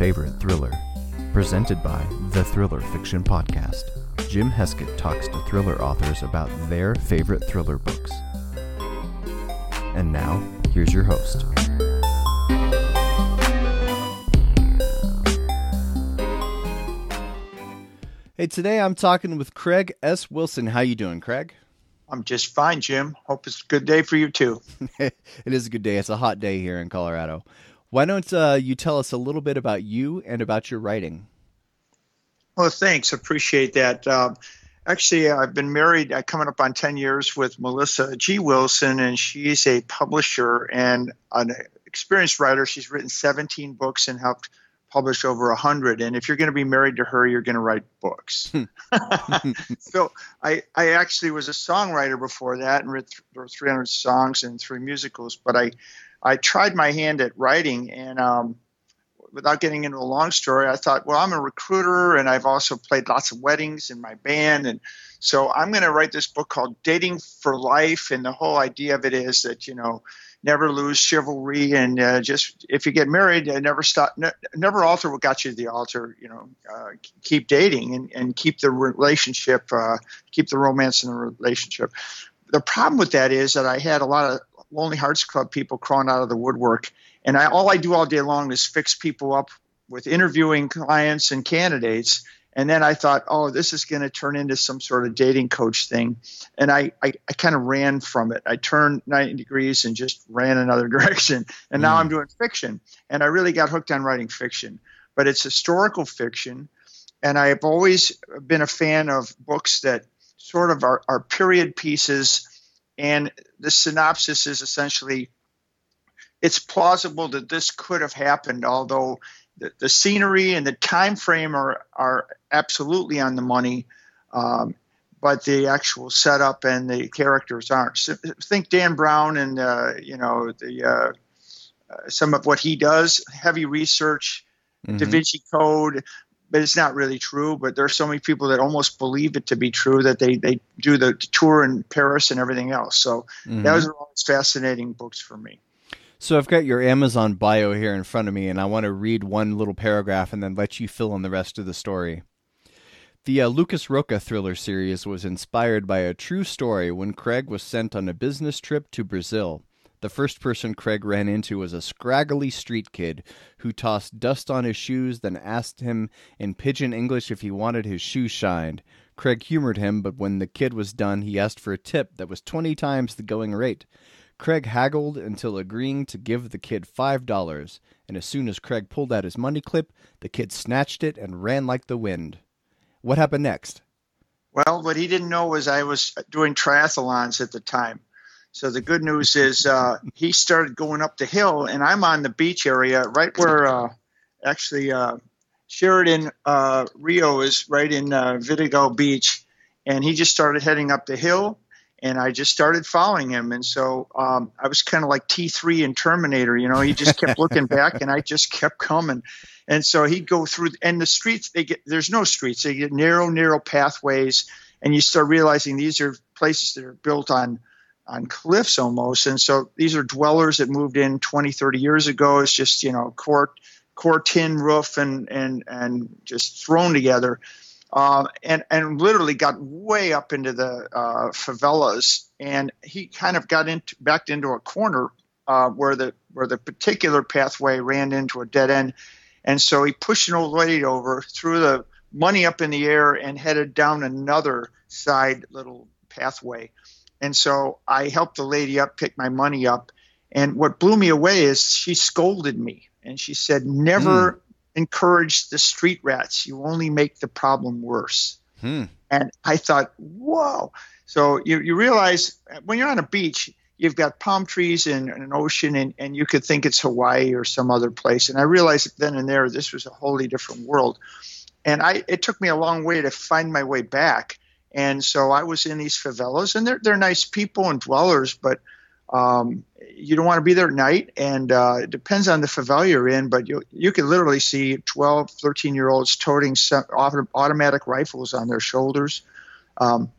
favorite thriller. Presented by the Thriller Fiction Podcast. Jim Heskett talks to thriller authors about their favorite thriller books. And now, here's your host. Hey, today I'm talking with Craig S. Wilson. How you doing, Craig? I'm just fine, Jim. Hope it's a good day for you too. it is a good day. It's a hot day here in Colorado. Why don't uh, you tell us a little bit about you and about your writing? Well, thanks. Appreciate that. Um, actually, I've been married uh, coming up on 10 years with Melissa G. Wilson, and she's a publisher and an experienced writer. She's written 17 books and helped publish over 100 and if you're going to be married to her you're going to write books so I, I actually was a songwriter before that and wrote 300 songs and three musicals but i i tried my hand at writing and um, without getting into a long story i thought well i'm a recruiter and i've also played lots of weddings in my band. And so i'm going to write this book called dating for life. And the whole idea of it is that you know never lose chivalry and uh, just if you get married uh, never stop ne- never alter what got you to the altar you know uh, keep dating and, and keep the relationship uh, keep the romance in the relationship. The problem with that is that i had a lot of lonely hearts club people crawling out of the woodwork and I, all i do all day long is fix people up with interviewing clients and candidates and then I thought, oh, this is going to turn into some sort of dating coach thing. And I, I, I kind of ran from it. I turned 90 degrees and just ran another direction. And now mm. I'm doing fiction. And I really got hooked on writing fiction. But it's historical fiction. And I have always been a fan of books that sort of are, are period pieces. And the synopsis is essentially it's plausible that this could have happened, although the, the scenery and the time frame are are absolutely on the money, um, but the actual setup and the characters aren't. So think Dan Brown and uh, you know the uh, uh, some of what he does, heavy research, mm-hmm. Da Vinci Code, but it's not really true. But there are so many people that almost believe it to be true that they they do the tour in Paris and everything else. So mm-hmm. those are always fascinating books for me. So I've got your Amazon bio here in front of me, and I want to read one little paragraph and then let you fill in the rest of the story. The uh, Lucas Rocha thriller series was inspired by a true story when Craig was sent on a business trip to Brazil. The first person Craig ran into was a scraggly street kid who tossed dust on his shoes, then asked him in pidgin English if he wanted his shoes shined. Craig humored him, but when the kid was done, he asked for a tip that was 20 times the going rate. Craig haggled until agreeing to give the kid five dollars, and as soon as Craig pulled out his money clip, the kid snatched it and ran like the wind. What happened next? Well, what he didn't know was I was doing triathlons at the time. So the good news is uh, he started going up the hill, and I'm on the beach area, right where uh, actually uh, Sheraton uh, Rio is, right in uh, Vidigal Beach, and he just started heading up the hill and I just started following him. And so um, I was kind of like T3 in Terminator, you know, he just kept looking back and I just kept coming. And so he'd go through, and the streets, they get, there's no streets, they get narrow, narrow pathways. And you start realizing these are places that are built on, on cliffs almost. And so these are dwellers that moved in 20, 30 years ago. It's just, you know, core, tin roof and, and, and just thrown together uh, and and literally got way up into the uh, favelas, and he kind of got into backed into a corner uh, where the where the particular pathway ran into a dead end, and so he pushed an old lady over, threw the money up in the air, and headed down another side little pathway, and so I helped the lady up, pick my money up, and what blew me away is she scolded me, and she said, "Never." Mm encourage the street rats. You only make the problem worse. Hmm. And I thought, whoa. So you, you realize when you're on a beach, you've got palm trees and, and, an ocean, and, and you could think it's Hawaii or some other place. And I realized then and there this was a wholly different world. And I it took me a long way to find my way back. And so I was in these favelas, and they're, they're nice people and dwellers, but – um, you don't want to be there at night, and uh, it depends on the favela you're in, but you you can literally see 12, 13 year olds toting automatic rifles on their shoulders. Um,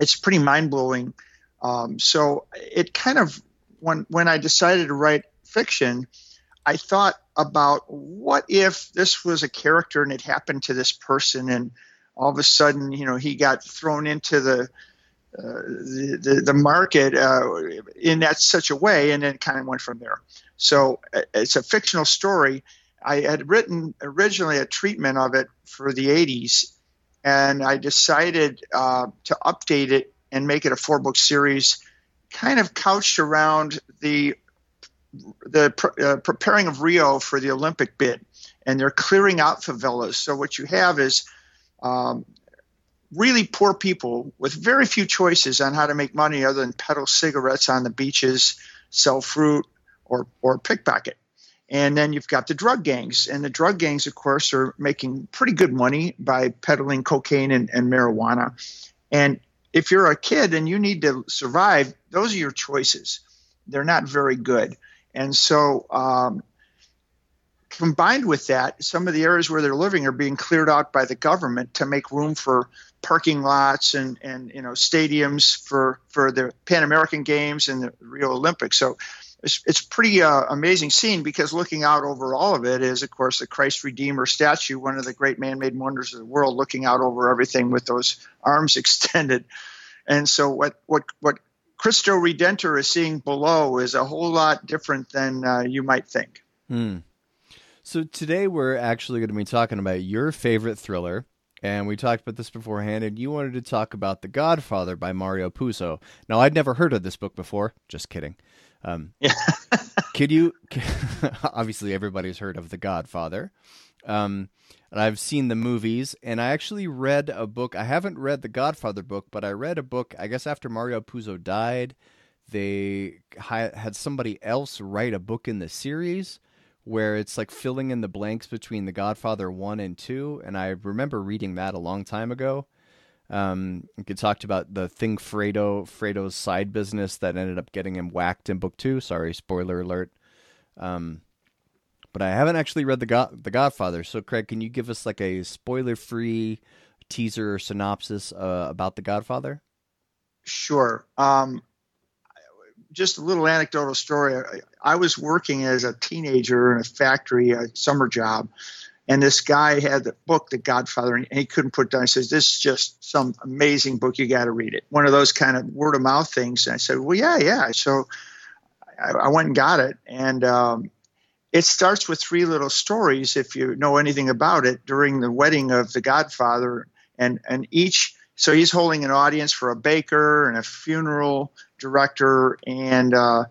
it's pretty mind blowing. Um, so it kind of when when I decided to write fiction, I thought about what if this was a character and it happened to this person, and all of a sudden, you know, he got thrown into the uh, the, the, the market uh, in that such a way, and then kind of went from there. So uh, it's a fictional story. I had written originally a treatment of it for the 80s, and I decided uh, to update it and make it a four book series, kind of couched around the the uh, preparing of Rio for the Olympic bid, and they're clearing out favelas. So what you have is um, really poor people with very few choices on how to make money other than peddle cigarettes on the beaches, sell fruit, or or pickpocket. And then you've got the drug gangs, and the drug gangs, of course, are making pretty good money by peddling cocaine and, and marijuana. And if you're a kid and you need to survive, those are your choices. They're not very good. And so, um, combined with that, some of the areas where they're living are being cleared out by the government to make room for parking lots and, and you know stadiums for for the Pan American Games and the Rio Olympics. So it's, it's pretty uh, amazing scene because looking out over all of it is, of course, the Christ Redeemer statue, one of the great man-made wonders of the world, looking out over everything with those arms extended. And so, what what what Cristo Redentor is seeing below is a whole lot different than uh, you might think. Hmm. So today we're actually going to be talking about your favorite thriller, and we talked about this beforehand, and you wanted to talk about The Godfather by Mario Puzo. Now, I'd never heard of this book before. Just kidding. Um, yeah. could you? obviously, everybody's heard of The Godfather, um, and I've seen the movies. And I actually read a book. I haven't read the Godfather book, but I read a book. I guess after Mario Puzo died, they had somebody else write a book in the series where it's like filling in the blanks between The Godfather one and two. And I remember reading that a long time ago. Um, it talked about the thing Fredo Fredo's side business that ended up getting him whacked in book two. Sorry, spoiler alert. Um, but I haven't actually read the God the Godfather. So Craig, can you give us like a spoiler free teaser or synopsis uh, about the Godfather? Sure. Um, just a little anecdotal story. I, I was working as a teenager in a factory, a summer job, and this guy had the book, The Godfather, and he couldn't put down. He says, "This is just some amazing book. You got to read it." One of those kind of word of mouth things. And I said, "Well, yeah, yeah." So I, I went and got it, and um, it starts with three little stories. If you know anything about it, during the wedding of the Godfather, and and each. So he's holding an audience for a baker and a funeral director, and uh,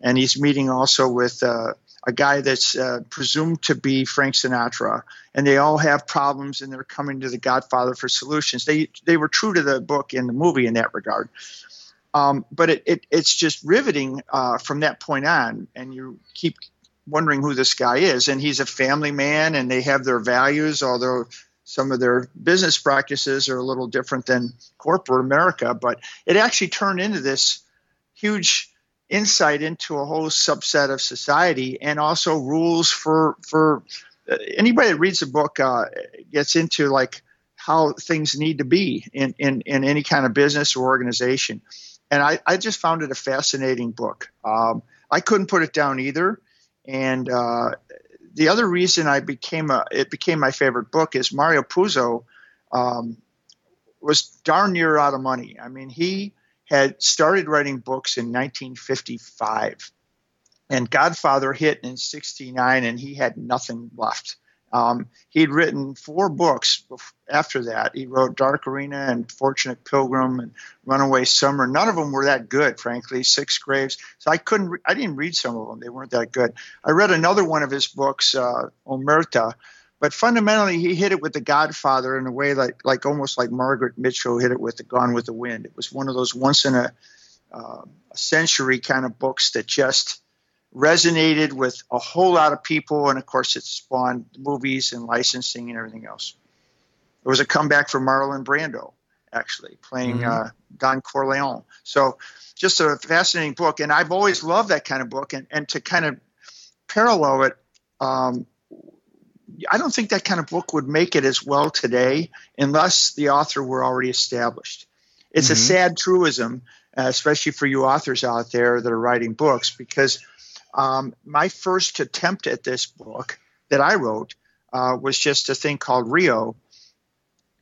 and he's meeting also with. Uh, a guy that's uh, presumed to be Frank Sinatra, and they all have problems, and they're coming to the Godfather for solutions. They they were true to the book and the movie in that regard, um, but it, it, it's just riveting uh, from that point on, and you keep wondering who this guy is, and he's a family man, and they have their values, although some of their business practices are a little different than corporate America, but it actually turned into this huge insight into a whole subset of society and also rules for for uh, anybody that reads the book uh, gets into like how things need to be in, in, in any kind of business or organization. And I, I just found it a fascinating book. Um, I couldn't put it down either. And uh, the other reason I became a, it became my favorite book is Mario Puzo um, was darn near out of money. I mean, he had started writing books in 1955, and Godfather hit in 69, and he had nothing left. Um, he'd written four books after that. He wrote Dark Arena and Fortunate Pilgrim and Runaway Summer. None of them were that good, frankly. Six Graves. So I couldn't. Re- I didn't read some of them. They weren't that good. I read another one of his books, uh, Omerta, but fundamentally, he hit it with The Godfather in a way like, like almost like Margaret Mitchell hit it with The Gone with the Wind. It was one of those once in a, uh, a century kind of books that just resonated with a whole lot of people. And of course, it spawned movies and licensing and everything else. It was a comeback for Marlon Brando, actually, playing mm-hmm. uh, Don Corleone. So, just a fascinating book. And I've always loved that kind of book. And, and to kind of parallel it, um, I don't think that kind of book would make it as well today unless the author were already established. It's mm-hmm. a sad truism, uh, especially for you authors out there that are writing books, because um, my first attempt at this book that I wrote uh, was just a thing called Rio,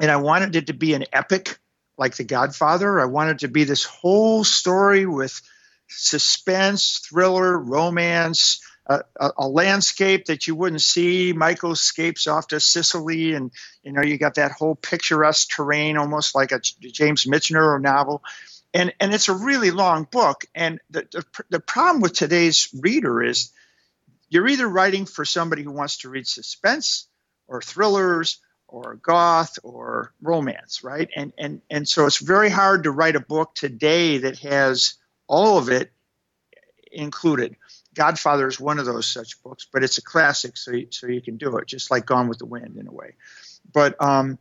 and I wanted it to be an epic like The Godfather. I wanted to be this whole story with suspense, thriller, romance, a, a, landscape that you wouldn't see. Michael escapes off to Sicily, and you know you got that whole picturesque terrain, almost like a James Michener novel. And and it's a really long book. And the, the the problem with today's reader is you're either writing for somebody who wants to read suspense or thrillers or goth or romance, right? And and and so it's very hard to write a book today that has all of it included. Godfather is one of those such books, but it's a classic, so you, so you can do it, just like Gone with the Wind in a way. But um,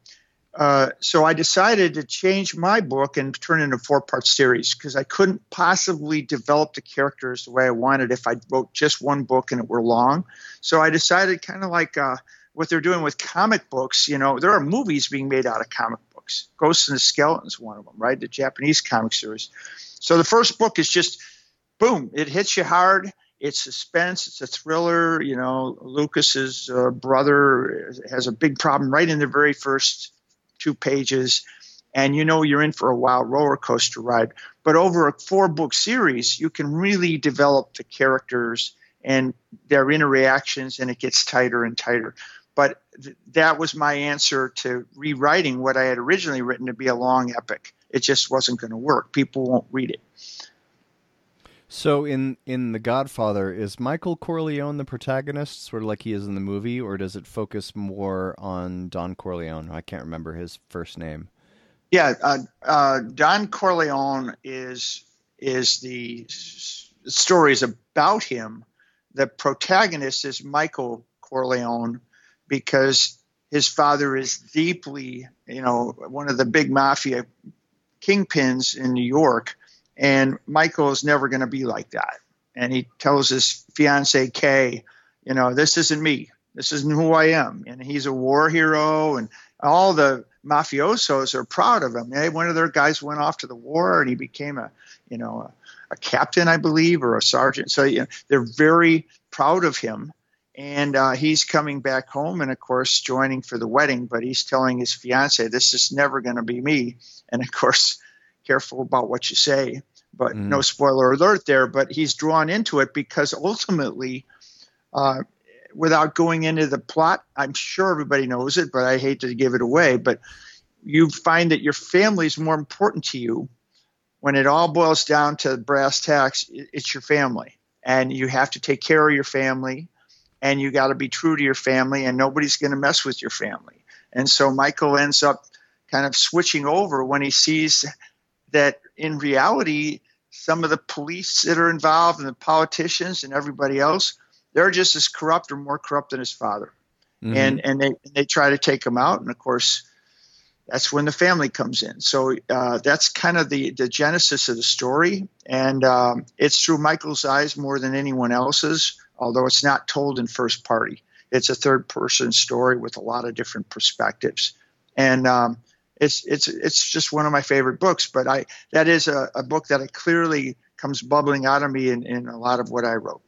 uh, so I decided to change my book and turn it into a four-part series because I couldn't possibly develop the characters the way I wanted if I wrote just one book and it were long. So I decided, kind of like uh, what they're doing with comic books. You know, there are movies being made out of comic books. Ghosts and the Skeletons, one of them, right? The Japanese comic series. So the first book is just boom, it hits you hard. It's suspense. It's a thriller. You know, Lucas's uh, brother has a big problem right in the very first two pages, and you know you're in for a wild roller coaster ride. But over a four book series, you can really develop the characters and their interactions, and it gets tighter and tighter. But th- that was my answer to rewriting what I had originally written to be a long epic. It just wasn't going to work. People won't read it. So in in The Godfather, is Michael Corleone the protagonist, sort of like he is in the movie, or does it focus more on Don Corleone? I can't remember his first name. Yeah, uh, uh, Don Corleone is is the stories about him. The protagonist is Michael Corleone because his father is deeply, you know, one of the big mafia kingpins in New York and Michael is never going to be like that. And he tells his fiance Kay, you know, this isn't me. This isn't who I am. And he's a war hero, and all the mafiosos are proud of him. Hey, one of their guys went off to the war, and he became a, you know, a, a captain, I believe, or a sergeant. So you know, they're very proud of him. And uh, he's coming back home, and of course, joining for the wedding. But he's telling his fiance, "This is never going to be me." And of course, careful about what you say. But mm. no spoiler alert there. But he's drawn into it because ultimately, uh, without going into the plot, I'm sure everybody knows it, but I hate to give it away. But you find that your family is more important to you when it all boils down to brass tacks. It's your family, and you have to take care of your family, and you got to be true to your family, and nobody's going to mess with your family. And so Michael ends up kind of switching over when he sees that in reality, some of the police that are involved and the politicians and everybody else, they're just as corrupt or more corrupt than his father. Mm-hmm. And and they they try to take him out, and of course, that's when the family comes in. So uh, that's kind of the the genesis of the story, and um, it's through Michael's eyes more than anyone else's. Although it's not told in first party, it's a third person story with a lot of different perspectives, and um, it's it's it's just one of my favorite books. But I that is a, a book that clearly comes bubbling out of me in, in a lot of what I wrote.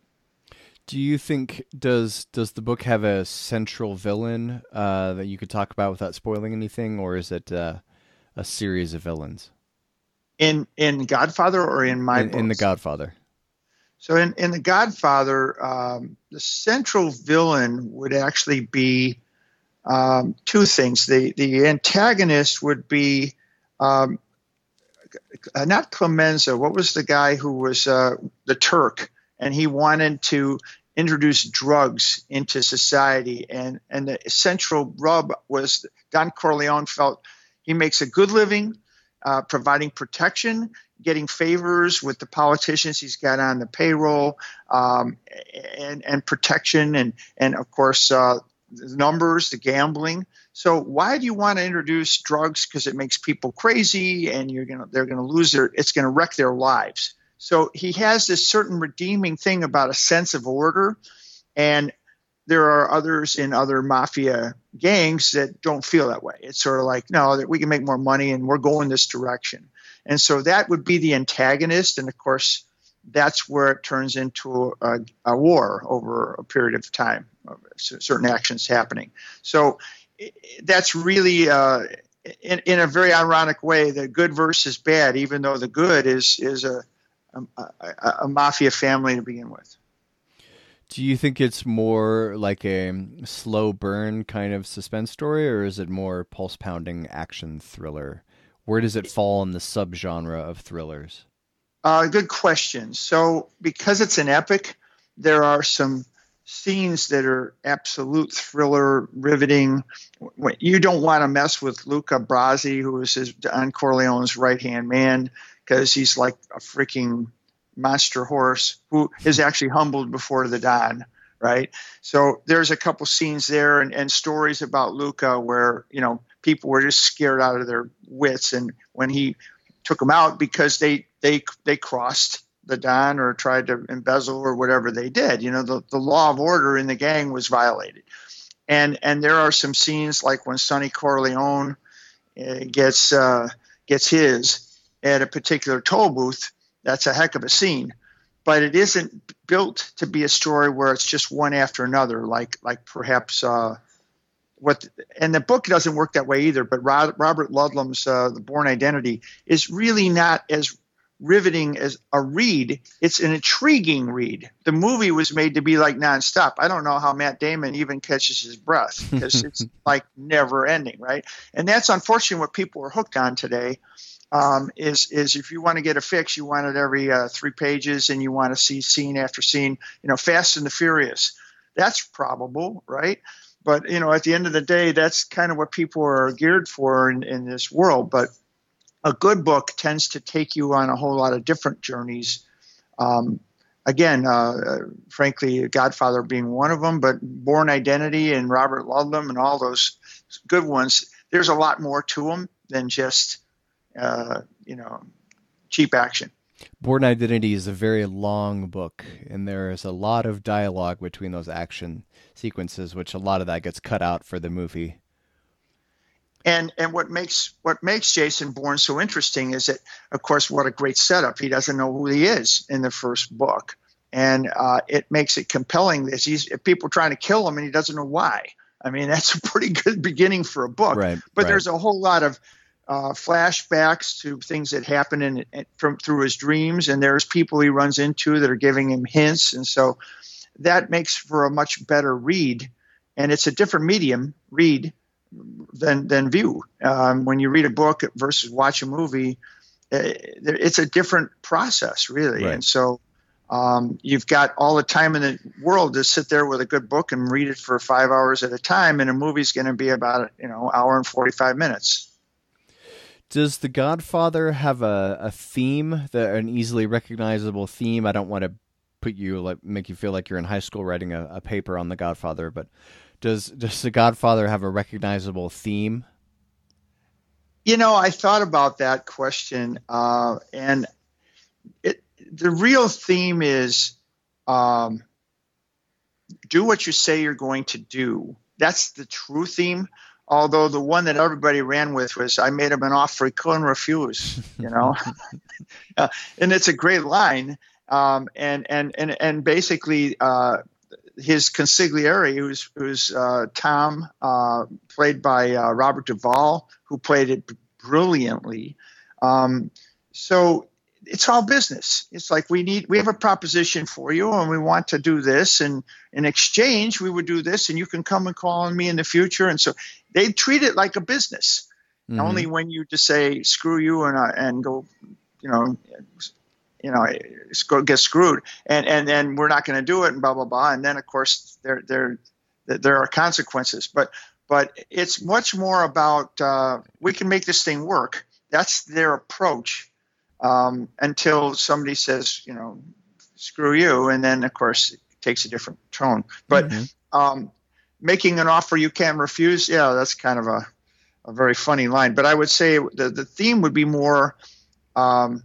Do you think does does the book have a central villain uh, that you could talk about without spoiling anything, or is it uh, a series of villains? In in Godfather or in my in, in the Godfather. So in in the Godfather, um, the central villain would actually be um, two things. The the antagonist would be um, not Clemenza. What was the guy who was uh, the Turk, and he wanted to introduce drugs into society, and and the central rub was Don Corleone felt he makes a good living. Uh, providing protection, getting favors with the politicians he's got on the payroll, um, and, and protection, and and of course uh, numbers, the gambling. So why do you want to introduce drugs? Because it makes people crazy, and you're gonna they're gonna lose their it's gonna wreck their lives. So he has this certain redeeming thing about a sense of order, and there are others in other mafia gangs that don't feel that way. It's sort of like no, that we can make more money, and we're going this direction. And so that would be the antagonist, and of course that's where it turns into a, a war over a period of time, of certain actions happening. So that's really, uh, in, in a very ironic way, the good versus bad, even though the good is is a, a, a mafia family to begin with. Do you think it's more like a slow burn kind of suspense story, or is it more pulse pounding action thriller? Where does it fall in the subgenre of thrillers? Uh, good question. So, because it's an epic, there are some scenes that are absolute thriller, riveting. You don't want to mess with Luca Brasi, who is his Don Corleone's right hand man, because he's like a freaking monster horse who is actually humbled before the Don, right? So there's a couple scenes there and, and stories about Luca where, you know, people were just scared out of their wits. And when he took them out because they, they, they crossed the Don or tried to embezzle or whatever they did, you know, the, the law of order in the gang was violated. And, and there are some scenes like when Sonny Corleone uh, gets, uh, gets his at a particular toll booth that's a heck of a scene. But it isn't built to be a story where it's just one after another, like like perhaps uh, what. And the book doesn't work that way either. But Robert Ludlum's uh, The Bourne Identity is really not as riveting as a read. It's an intriguing read. The movie was made to be like nonstop. I don't know how Matt Damon even catches his breath because it's like never ending, right? And that's unfortunately what people are hooked on today um, is is if you want to get a fix, you want it every uh, three pages, and you want to see scene after scene. You know, Fast and the Furious. That's probable, right? But you know, at the end of the day, that's kind of what people are geared for in, in this world. But a good book tends to take you on a whole lot of different journeys. Um, again, uh, frankly, Godfather being one of them, but Bourne Identity and Robert Ludlum and all those good ones. There's a lot more to them than just uh, you know, cheap action. Bourne Identity is a very long book, and there is a lot of dialogue between those action sequences, which a lot of that gets cut out for the movie. And and what makes what makes Jason Bourne so interesting is that, of course, what a great setup. He doesn't know who he is in the first book, and uh, it makes it compelling. That he's people trying to kill him, and he doesn't know why. I mean, that's a pretty good beginning for a book. Right, but right. there's a whole lot of uh, flashbacks to things that happen in, in, from through his dreams, and there's people he runs into that are giving him hints, and so that makes for a much better read, and it's a different medium read than than view. Um, when you read a book versus watch a movie, eh, it's a different process, really, right. and so. Um, you've got all the time in the world to sit there with a good book and read it for five hours at a time, and a movie's going to be about you know hour and forty five minutes. Does The Godfather have a, a theme that an easily recognizable theme? I don't want to put you like make you feel like you're in high school writing a, a paper on The Godfather, but does does The Godfather have a recognizable theme? You know, I thought about that question, uh, and it the real theme is um, do what you say you're going to do. That's the true theme although the one that everybody ran with was I made him an offer he couldn't refuse, you know, uh, and it's a great line. Um, and and and and basically, uh, his consigliere, who's who's uh, Tom, uh, played by uh, Robert Duvall, who played it brilliantly. Um, so it's all business. It's like we need we have a proposition for you and we want to do this and in exchange we would do this and you can come and call on me in the future and so they treat it like a business. Mm-hmm. Only when you just say screw you and and go, you know, you know, get screwed and and then we're not going to do it and blah blah blah and then of course there there there are consequences. But but it's much more about uh, we can make this thing work. That's their approach um, until somebody says, you know, screw you, and then of course it takes a different tone. But mm-hmm. um, making an offer you can't refuse, yeah, that's kind of a, a very funny line. But I would say the the theme would be more. Um,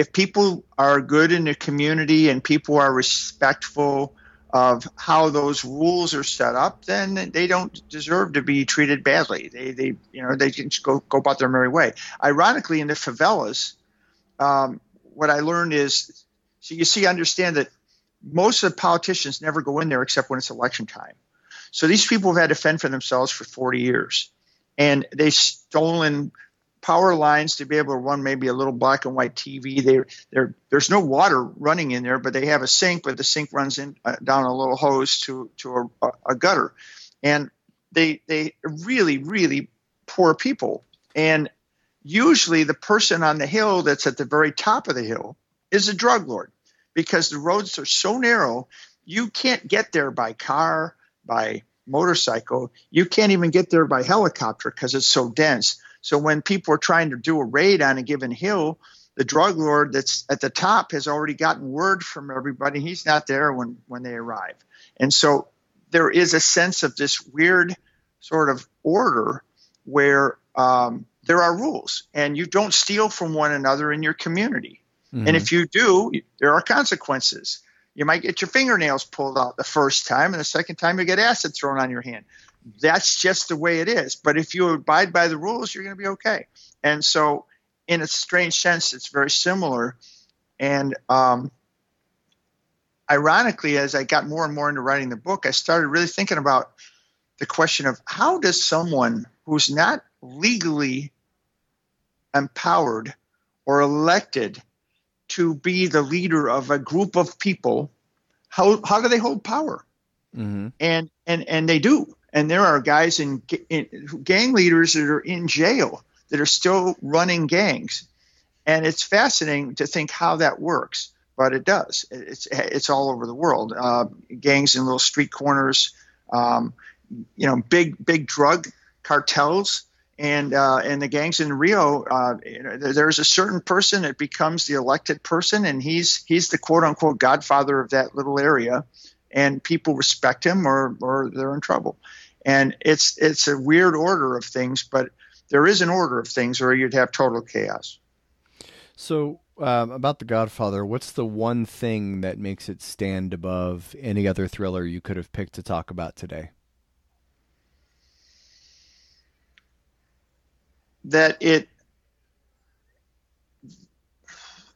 if people are good in the community and people are respectful of how those rules are set up, then they don't deserve to be treated badly. They, they you know, they can go, go about their merry way. Ironically, in the favelas, um, what I learned is, so you see, understand that most of the politicians never go in there except when it's election time. So these people have had to fend for themselves for 40 years, and they've stolen power lines to be able to run maybe a little black and white TV. They, they're, there's no water running in there, but they have a sink, but the sink runs in uh, down a little hose to to a, a gutter, and they they really really poor people. And usually the person on the hill that's at the very top of the hill is a drug lord because the roads are so narrow you can't get there by car by motorcycle you can't even get there by helicopter because it's so dense so when people are trying to do a raid on a given hill the drug lord that's at the top has already gotten word from everybody he's not there when when they arrive and so there is a sense of this weird sort of order where um, there are rules and you don't steal from one another in your community. Mm-hmm. And if you do, there are consequences. You might get your fingernails pulled out the first time, and the second time you get acid thrown on your hand. That's just the way it is. But if you abide by the rules, you're going to be okay. And so, in a strange sense, it's very similar. And um, ironically, as I got more and more into writing the book, I started really thinking about the question of how does someone who's not legally empowered or elected to be the leader of a group of people, how how do they hold power? Mm-hmm. And and and they do. And there are guys in, in gang leaders that are in jail that are still running gangs, and it's fascinating to think how that works. But it does. It's it's all over the world. Uh, gangs in little street corners. Um, you know, big big drug cartels and uh, and the gangs in Rio, uh, there's a certain person that becomes the elected person, and he's he's the quote unquote godfather of that little area, and people respect him or or they're in trouble, and it's it's a weird order of things, but there is an order of things, or you'd have total chaos. So um, about the Godfather, what's the one thing that makes it stand above any other thriller you could have picked to talk about today? that it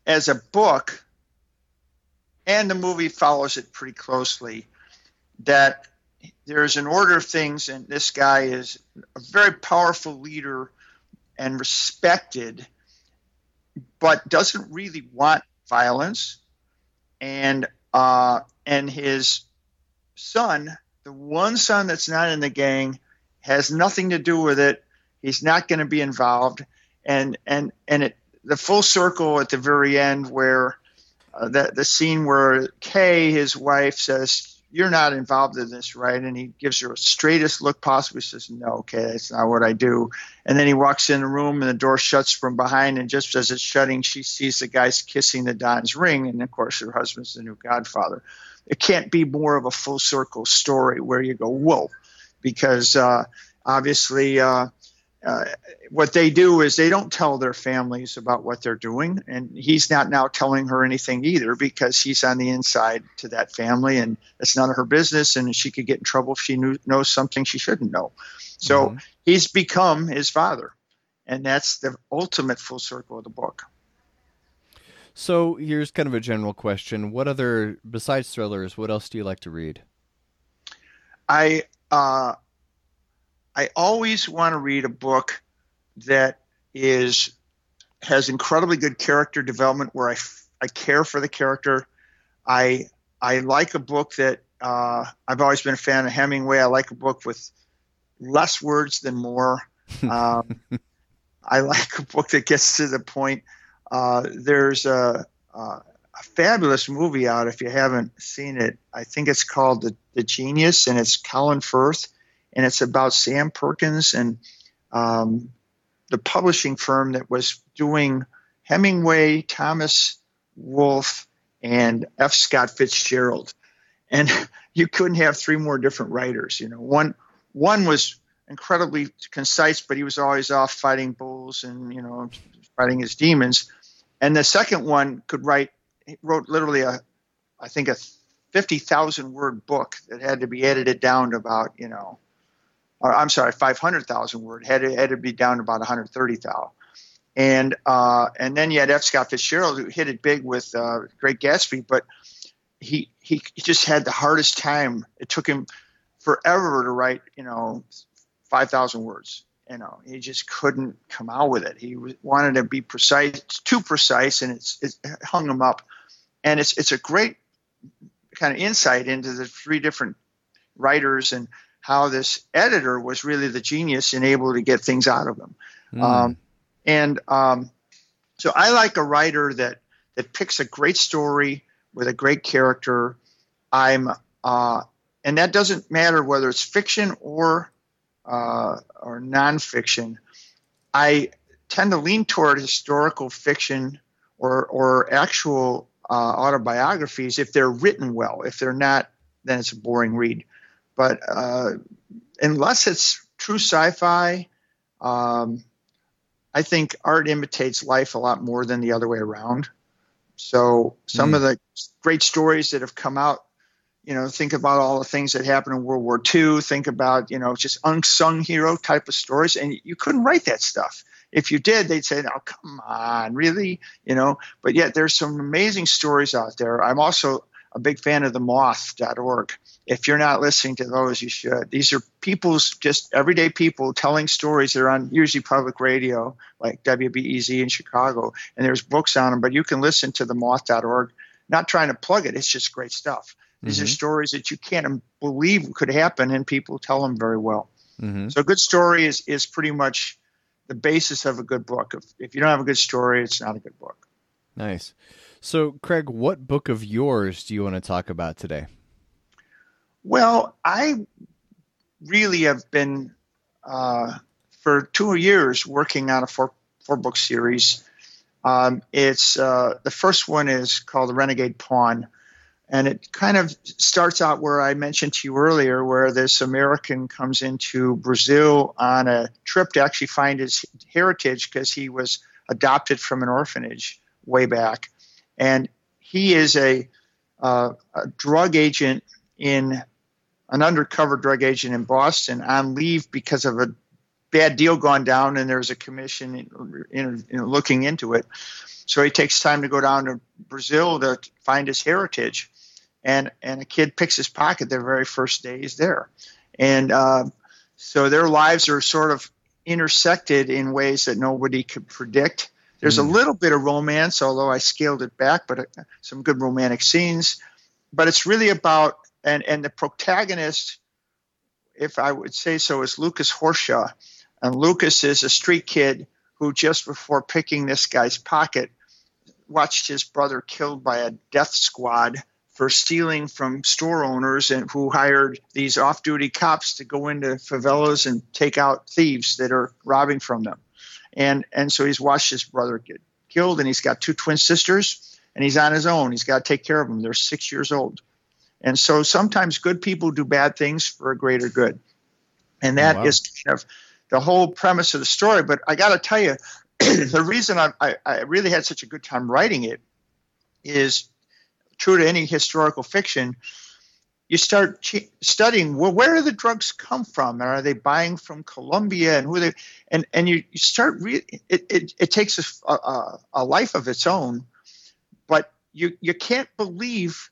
as a book and the movie follows it pretty closely that there's an order of things and this guy is a very powerful leader and respected but doesn't really want violence. And uh, and his son the one son that's not in the gang has nothing to do with it. He's not going to be involved, and and and it the full circle at the very end where uh, the the scene where Kay, his wife, says, "You're not involved in this, right?" And he gives her a straightest look possible. He says, "No, okay, that's not what I do." And then he walks in the room, and the door shuts from behind. And just as it's shutting, she sees the guys kissing the Don's ring, and of course, her husband's the new Godfather. It can't be more of a full circle story where you go, "Whoa," because uh, obviously. Uh, uh, what they do is they don't tell their families about what they're doing and he's not now telling her anything either because he's on the inside to that family and it's none of her business and she could get in trouble if she knew, knows something she shouldn't know. So mm-hmm. he's become his father and that's the ultimate full circle of the book. So here's kind of a general question. What other besides thrillers what else do you like to read? I uh, I always want to read a book that is has incredibly good character development where I, I care for the character. I I like a book that uh, I've always been a fan of Hemingway. I like a book with less words than more. Um, I like a book that gets to the point. Uh, there's a, a, a, fabulous movie out if you haven't seen it. I think it's called The, the Genius, and it's Colin Firth and it's about Sam Perkins and um, the publishing firm that was doing Hemingway, Thomas Wolfe, and F. Scott Fitzgerald. And you couldn't have three more different writers. You know, one one was incredibly concise, but he was always off fighting bulls and you know fighting his demons. And the second one could write wrote literally a I think a fifty thousand word book that had to be edited down to about you know or I'm sorry, 500,000 word had to, had to be down to about 130,000. and uh, and then you had F. Scott Fitzgerald who hit it big with uh, Great Gatsby, but he, he he just had the hardest time. It took him forever to write, you know, five thousand words. You know, he just couldn't come out with it. He wanted to be precise, too precise, and it's it hung him up. And it's it's a great kind of insight into the three different writers and how this editor was really the genius and able to get things out of him. Mm. Um, and um, so I like a writer that that picks a great story with a great character. I'm uh, and that doesn't matter whether it's fiction or uh, or nonfiction. I tend to lean toward historical fiction or or actual uh, autobiographies if they're written well. If they're not, then it's a boring read. But uh, unless it's true sci-fi, um, I think art imitates life a lot more than the other way around. So some mm. of the great stories that have come out, you know, think about all the things that happened in World War II. Think about, you know, just unsung hero type of stories, and you couldn't write that stuff. If you did, they'd say, "Oh, come on, really?" You know. But yet, there's some amazing stories out there. I'm also a big fan of the moth.org. If you're not listening to those, you should. These are people's just everyday people telling stories. They're on usually public radio, like WBEZ in Chicago, and there's books on them, but you can listen to the moth.org. Not trying to plug it, it's just great stuff. These mm-hmm. are stories that you can't believe could happen, and people tell them very well. Mm-hmm. So, a good story is, is pretty much the basis of a good book. If, if you don't have a good story, it's not a good book. Nice. So, Craig, what book of yours do you want to talk about today? Well, I really have been uh, for two years working on a four four book series. Um, it's uh, the first one is called the Renegade Pawn, and it kind of starts out where I mentioned to you earlier, where this American comes into Brazil on a trip to actually find his heritage because he was adopted from an orphanage way back and he is a, uh, a drug agent in an undercover drug agent in Boston on leave because of a bad deal gone down, and there's a commission in, in, in looking into it. So he takes time to go down to Brazil to find his heritage, and and a kid picks his pocket their very first day he's there, and uh, so their lives are sort of intersected in ways that nobody could predict. There's mm. a little bit of romance, although I scaled it back, but uh, some good romantic scenes. But it's really about and and the protagonist, if I would say so, is Lucas Rocha, and Lucas is a street kid who just before picking this guy's pocket watched his brother killed by a death squad for stealing from store owners and who hired these off-duty cops to go into favelas and take out thieves that are robbing from them and and so he's watched his brother get killed, and he's got two twin sisters, and he's on his own. He's got to take care of them. They're six years old, and so sometimes good people do bad things for a greater good, and that oh, wow. is kind of the whole premise of the story. But I got to tell you, the reason I, I, I really had such a good time writing it is true to any historical fiction you start ch- studying well where do the drugs come from? And are they buying from colombia? And who they and and you, you start re- it, it, it takes a, a, a life of its own but you you can't believe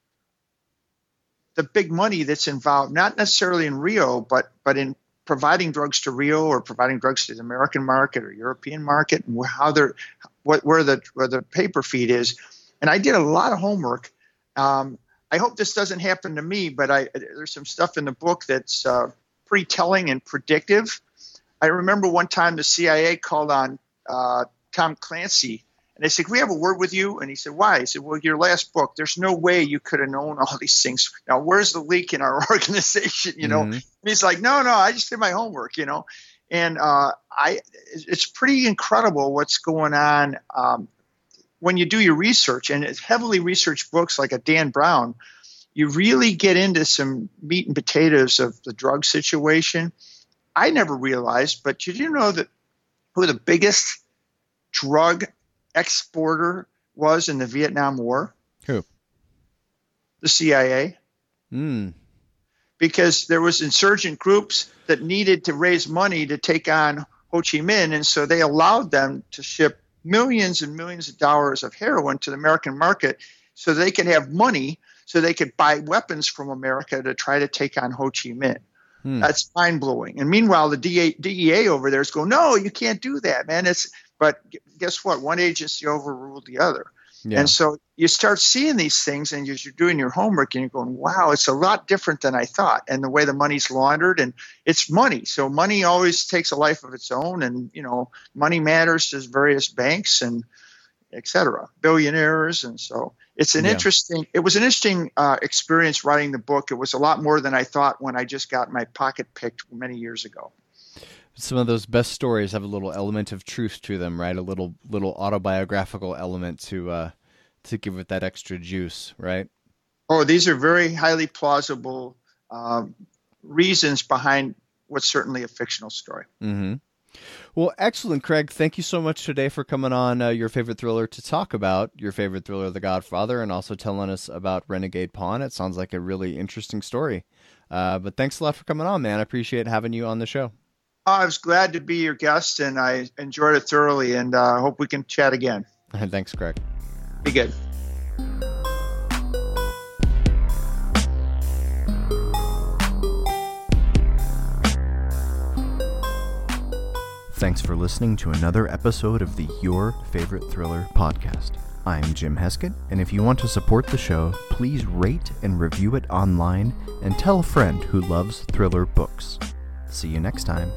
the big money that's involved not necessarily in rio but but in providing drugs to rio or providing drugs to the american market or european market and how they're what where the where the paper feed is. And i did a lot of homework um, I hope this doesn't happen to me, but I, there's some stuff in the book that's uh, pretty telling and predictive. I remember one time the CIA called on uh, Tom Clancy and they said, We have a word with you. And he said, Why? He said, Well, your last book, there's no way you could have known all these things. Now, where's the leak in our organization? You know? Mm-hmm. And he's like, No, no, I just did my homework, you know? And uh, I, it's pretty incredible what's going on. Um, when you do your research, and it's heavily researched books like a Dan Brown, you really get into some meat and potatoes of the drug situation. I never realized, but did you know that who the biggest drug exporter was in the Vietnam War? Who? The CIA. Hmm. Because there was insurgent groups that needed to raise money to take on Ho Chi Minh, and so they allowed them to ship millions and millions of dollars of heroin to the American market so they could have money so they could buy weapons from America to try to take on Ho Chi Minh. Hmm. That's mind blowing. And meanwhile, the DA, DEA over there is going, no, you can't do that, man. It's but guess what? One agency overruled the other. Yeah. And so you start seeing these things and you're doing your homework and you're going, wow, it's a lot different than I thought. And the way the money's laundered and it's money. So money always takes a life of its own. And, you know, money matters to various banks and et cetera, billionaires. And so it's an yeah. interesting, it was an interesting uh, experience writing the book. It was a lot more than I thought when I just got my pocket picked many years ago some of those best stories have a little element of truth to them, right? A little little autobiographical element to uh, to give it that extra juice, right? Oh, these are very highly plausible uh, reasons behind what's certainly a fictional story. Mm-hmm. Well, excellent, Craig. Thank you so much today for coming on uh, your favorite thriller to talk about your favorite thriller, The Godfather, and also telling us about Renegade Pawn. It sounds like a really interesting story. Uh, but thanks a lot for coming on, man. I appreciate having you on the show. I was glad to be your guest, and I enjoyed it thoroughly. And I uh, hope we can chat again. Thanks, Craig. Be good. Thanks for listening to another episode of the Your Favorite Thriller podcast. I'm Jim Heskett, and if you want to support the show, please rate and review it online and tell a friend who loves thriller books. See you next time.